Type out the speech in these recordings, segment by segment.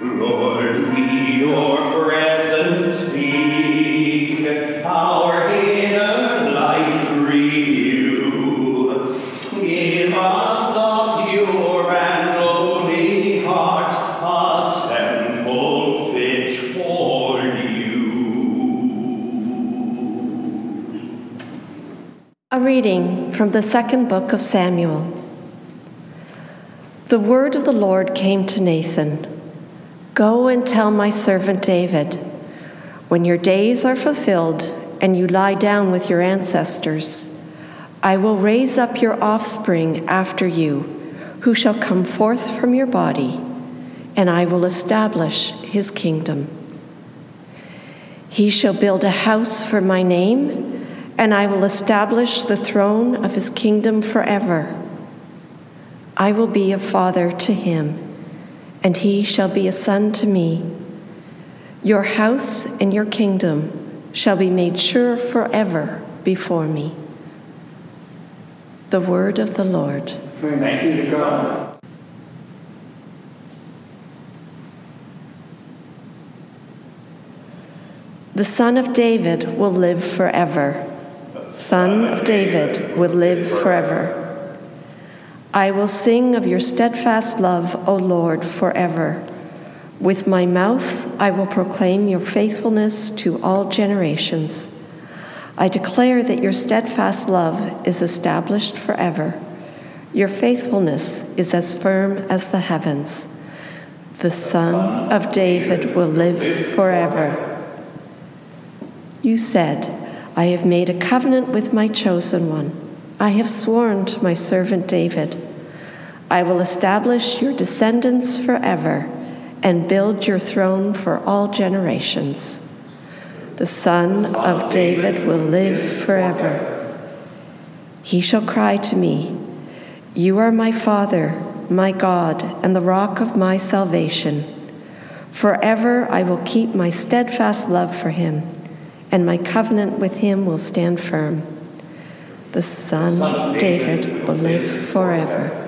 Lord, we your presence seek, our inner life renew. Give us a pure and holy heart, a temple fit for you. A reading from the second book of Samuel. The word of the Lord came to Nathan Go and tell my servant David, when your days are fulfilled and you lie down with your ancestors, I will raise up your offspring after you, who shall come forth from your body, and I will establish his kingdom. He shall build a house for my name, and I will establish the throne of his kingdom forever. I will be a father to him, and he shall be a son to me. Your house and your kingdom shall be made sure forever before me. The word of the Lord. Thanks be to God. The Son of David will live forever. Son of David will live forever. I will sing of your steadfast love, O Lord, forever. With my mouth I will proclaim your faithfulness to all generations. I declare that your steadfast love is established forever. Your faithfulness is as firm as the heavens. The Son of David will live forever. You said, I have made a covenant with my chosen one. I have sworn to my servant David. I will establish your descendants forever and build your throne for all generations. The Son of David will live forever. He shall cry to me, You are my Father, my God, and the rock of my salvation. Forever I will keep my steadfast love for him, and my covenant with him will stand firm. The Son of David will live forever.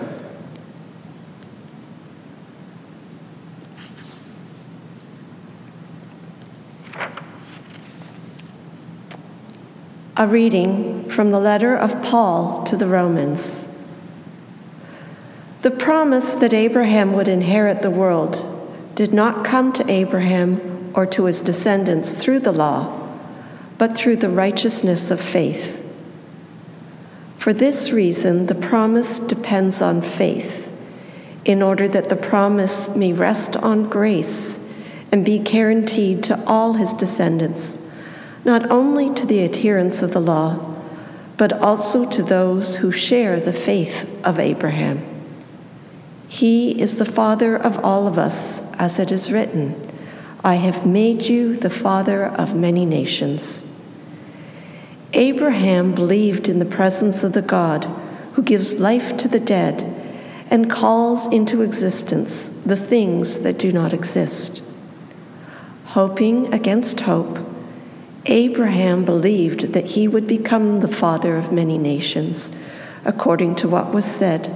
A reading from the letter of Paul to the Romans. The promise that Abraham would inherit the world did not come to Abraham or to his descendants through the law, but through the righteousness of faith. For this reason, the promise depends on faith, in order that the promise may rest on grace and be guaranteed to all his descendants not only to the adherents of the law, but also to those who share the faith of Abraham. He is the father of all of us, as it is written, I have made you the father of many nations. Abraham believed in the presence of the God who gives life to the dead and calls into existence the things that do not exist. Hoping against hope, Abraham believed that he would become the father of many nations, according to what was said,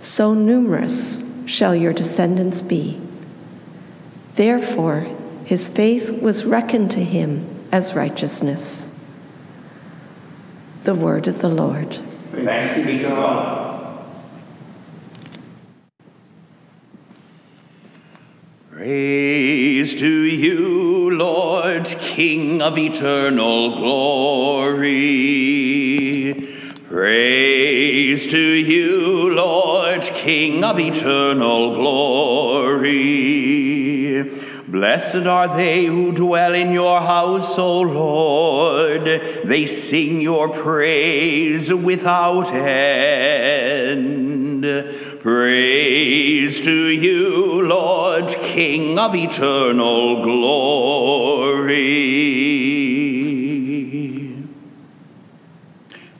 So numerous shall your descendants be. Therefore, his faith was reckoned to him as righteousness. The word of the Lord. Thanks be to God. Praise to you, Lord, King of eternal glory. Praise to you, Lord, King of eternal glory. Blessed are they who dwell in your house, O Lord. They sing your praise without end. Praise to you, Lord, King of eternal glory.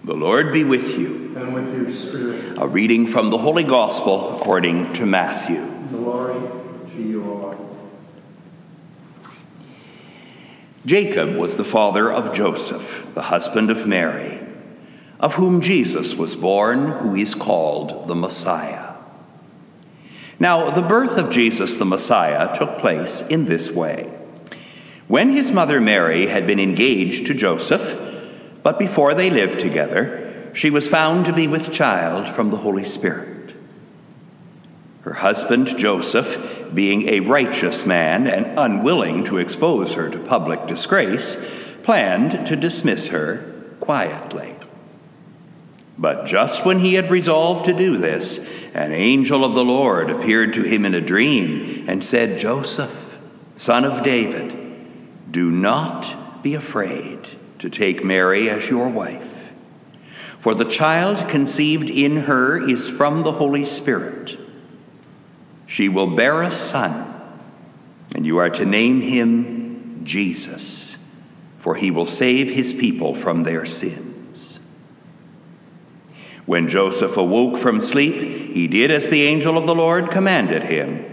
The Lord be with you. And with your spirit, A reading from the Holy Gospel according to Matthew. glory to you, Lord. Jacob was the father of Joseph, the husband of Mary, of whom Jesus was born, who is called the Messiah. Now, the birth of Jesus the Messiah took place in this way. When his mother Mary had been engaged to Joseph, but before they lived together, she was found to be with child from the Holy Spirit. Her husband Joseph, being a righteous man and unwilling to expose her to public disgrace, planned to dismiss her quietly. But just when he had resolved to do this, an angel of the Lord appeared to him in a dream and said, Joseph, son of David, do not be afraid to take Mary as your wife, for the child conceived in her is from the Holy Spirit. She will bear a son, and you are to name him Jesus, for he will save his people from their sins. When Joseph awoke from sleep, he did as the angel of the Lord commanded him.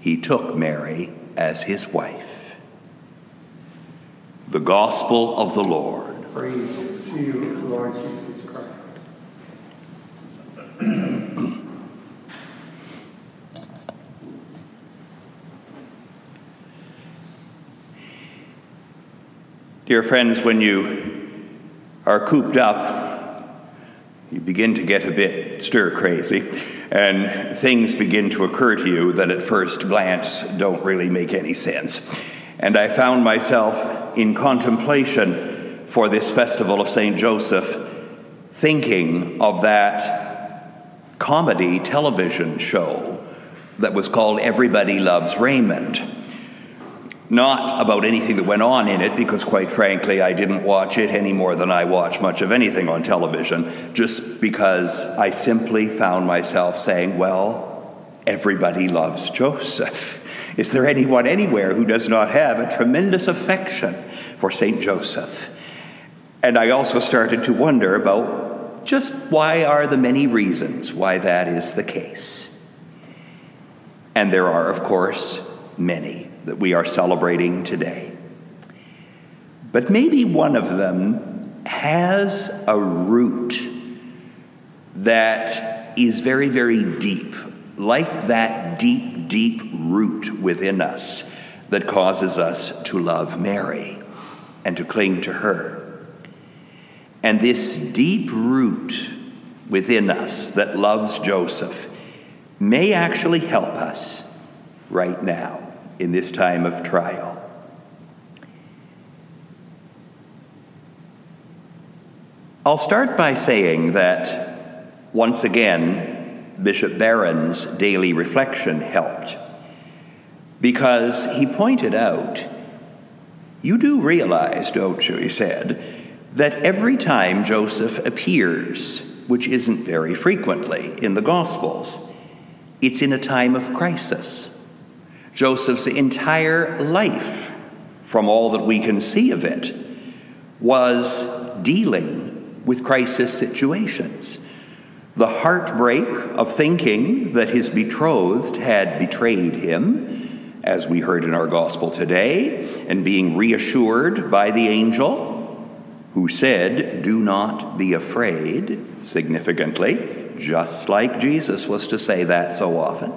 He took Mary as his wife. The Gospel of the Lord. Praise to you, Lord Jesus Christ. Dear friends, when you are cooped up you begin to get a bit stir crazy, and things begin to occur to you that at first glance don't really make any sense. And I found myself in contemplation for this festival of St. Joseph, thinking of that comedy television show that was called Everybody Loves Raymond not about anything that went on in it, because quite frankly, I didn't watch it any more than I watch much of anything on television, just because I simply found myself saying, well, everybody loves Joseph. Is there anyone anywhere who does not have a tremendous affection for St. Joseph? And I also started to wonder about just why are the many reasons why that is the case. And there are, of course, many that we are celebrating today. But maybe one of them has a root that is very, very deep, like that deep, deep root within us that causes us to love Mary and to cling to her. And this deep root within us that loves Joseph may actually help us right now in this time of trial. I'll start by saying that once again, Bishop Barron's daily reflection helped because he pointed out, You do realize, don't you, he said, that every time Joseph appears, which isn't very frequently in the Gospels, it's in a time of crisis. Joseph's entire life, from all that we can see of it, was dealing with crisis situations. The heartbreak of thinking that his betrothed had betrayed him, as we heard in our gospel today, and being reassured by the angel who said, Do not be afraid, significantly, just like Jesus was to say that so often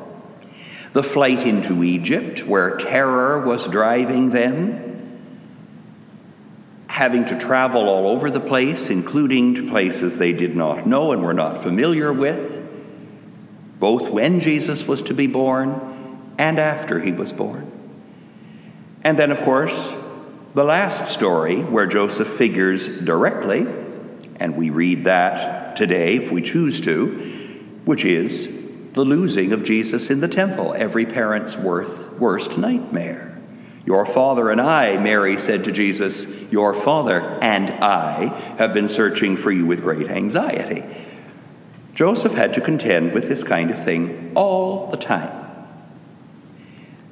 the flight into Egypt, where terror was driving them, having to travel all over the place, including to places they did not know and were not familiar with, both when Jesus was to be born and after he was born. And then, of course, the last story where Joseph figures directly, and we read that today if we choose to, which is the losing of Jesus in the temple, every parent's worst nightmare. Your father and I, Mary said to Jesus, Your father and I have been searching for you with great anxiety. Joseph had to contend with this kind of thing all the time.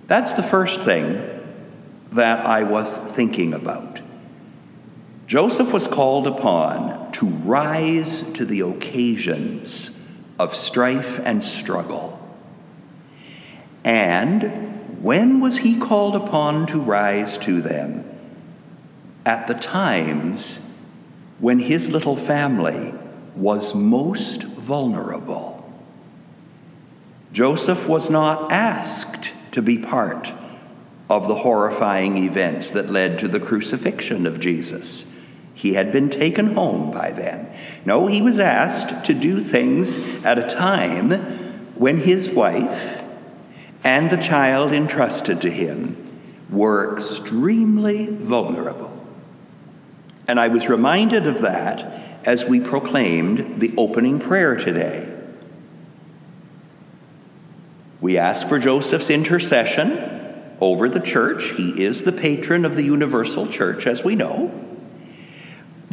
That's the first thing that I was thinking about. Joseph was called upon to rise to the occasions of strife and struggle. And when was he called upon to rise to them? At the times when his little family was most vulnerable. Joseph was not asked to be part of the horrifying events that led to the crucifixion of Jesus. He had been taken home by then. No, he was asked to do things at a time when his wife and the child entrusted to him were extremely vulnerable. And I was reminded of that as we proclaimed the opening prayer today. We ask for Joseph's intercession over the church. He is the patron of the universal church, as we know.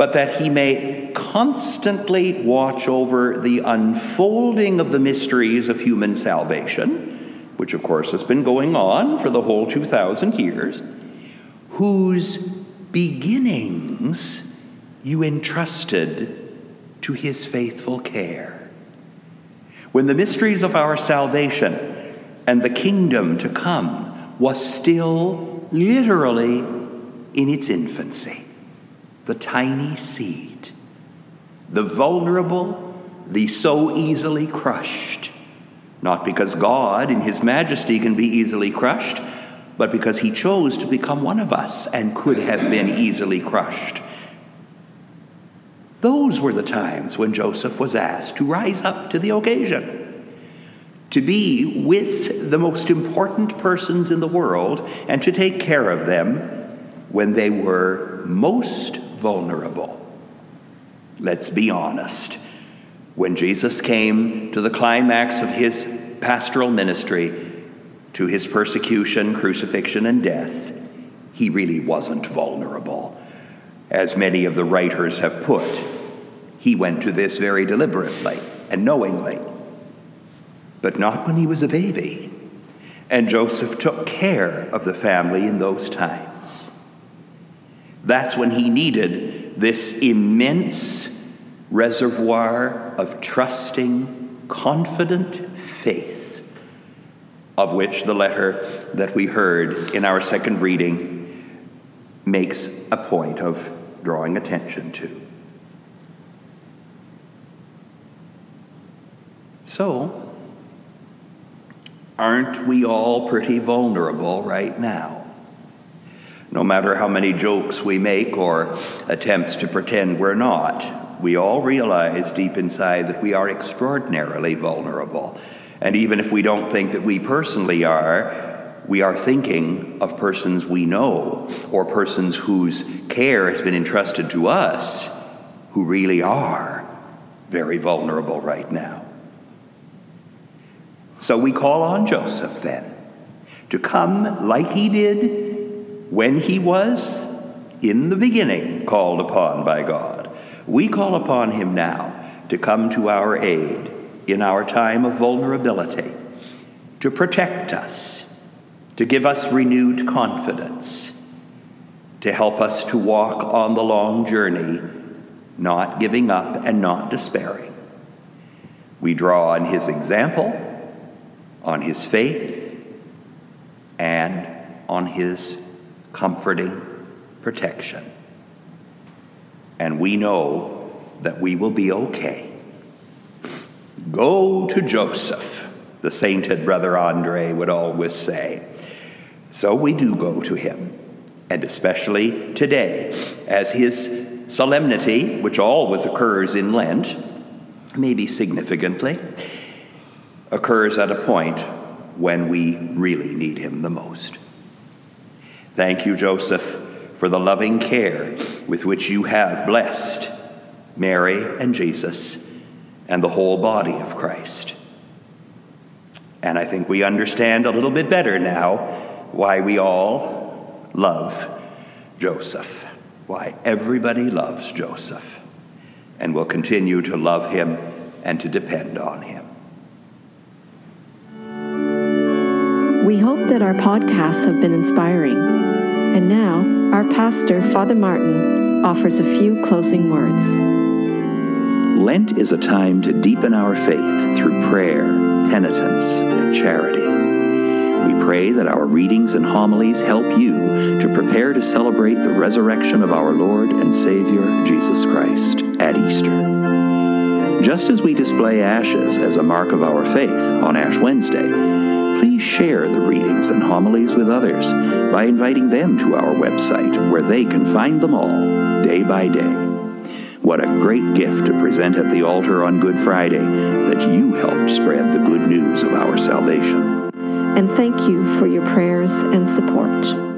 But that he may constantly watch over the unfolding of the mysteries of human salvation, which of course has been going on for the whole 2,000 years, whose beginnings you entrusted to his faithful care. When the mysteries of our salvation and the kingdom to come was still literally in its infancy. The tiny seed, the vulnerable, the so easily crushed. Not because God, in His majesty, can be easily crushed, but because He chose to become one of us and could have been easily crushed. Those were the times when Joseph was asked to rise up to the occasion to be with the most important persons in the world and to take care of them when they were most vulnerable. Let's be honest. When Jesus came to the climax of his pastoral ministry, to his persecution, crucifixion, and death, he really wasn't vulnerable. As many of the writers have put, he went to this very deliberately and knowingly but not when he was a baby. And Joseph took care of the family in those times. That's when he needed this immense reservoir of trusting, confident faith, of which the letter that we heard in our second reading makes a point of drawing attention to. So, Aren't we all pretty vulnerable right now? No matter how many jokes we make or attempts to pretend we're not, we all realize deep inside that we are extraordinarily vulnerable. And even if we don't think that we personally are, we are thinking of persons we know or persons whose care has been entrusted to us who really are very vulnerable right now. So we call on Joseph then to come like he did when he was in the beginning called upon by God. We call upon him now to come to our aid in our time of vulnerability, to protect us, to give us renewed confidence, to help us to walk on the long journey, not giving up and not despairing. We draw on his example on his faith and on his comforting protection. And we know that we will be okay. Go to Joseph, the sainted brother Andre would always say. So we do go to him, and especially today, as his solemnity, which always occurs in Lent, maybe significantly, occurs at a point when we really need him the most. Thank you, Joseph, for the loving care with which you have blessed Mary and Jesus and the whole body of Christ. And I think we understand a little bit better now why we all love Joseph, why everybody loves Joseph, and will continue to love him and to depend on him. We hope that our podcasts have been inspiring. And now, our pastor, Father Martin, offers a few closing words. Lent is a time to deepen our faith through prayer, penitence, and charity. We pray that our readings and homilies help you to prepare to celebrate the resurrection of our Lord and Savior, Jesus Christ, at Easter. Just as we display ashes as a mark of our faith on Ash Wednesday, please share the readings and homilies with others by inviting them to our website where they can find them all day by day. What a great gift to present at the altar on Good Friday that you helped spread the good news of our salvation. And thank you for your prayers and support.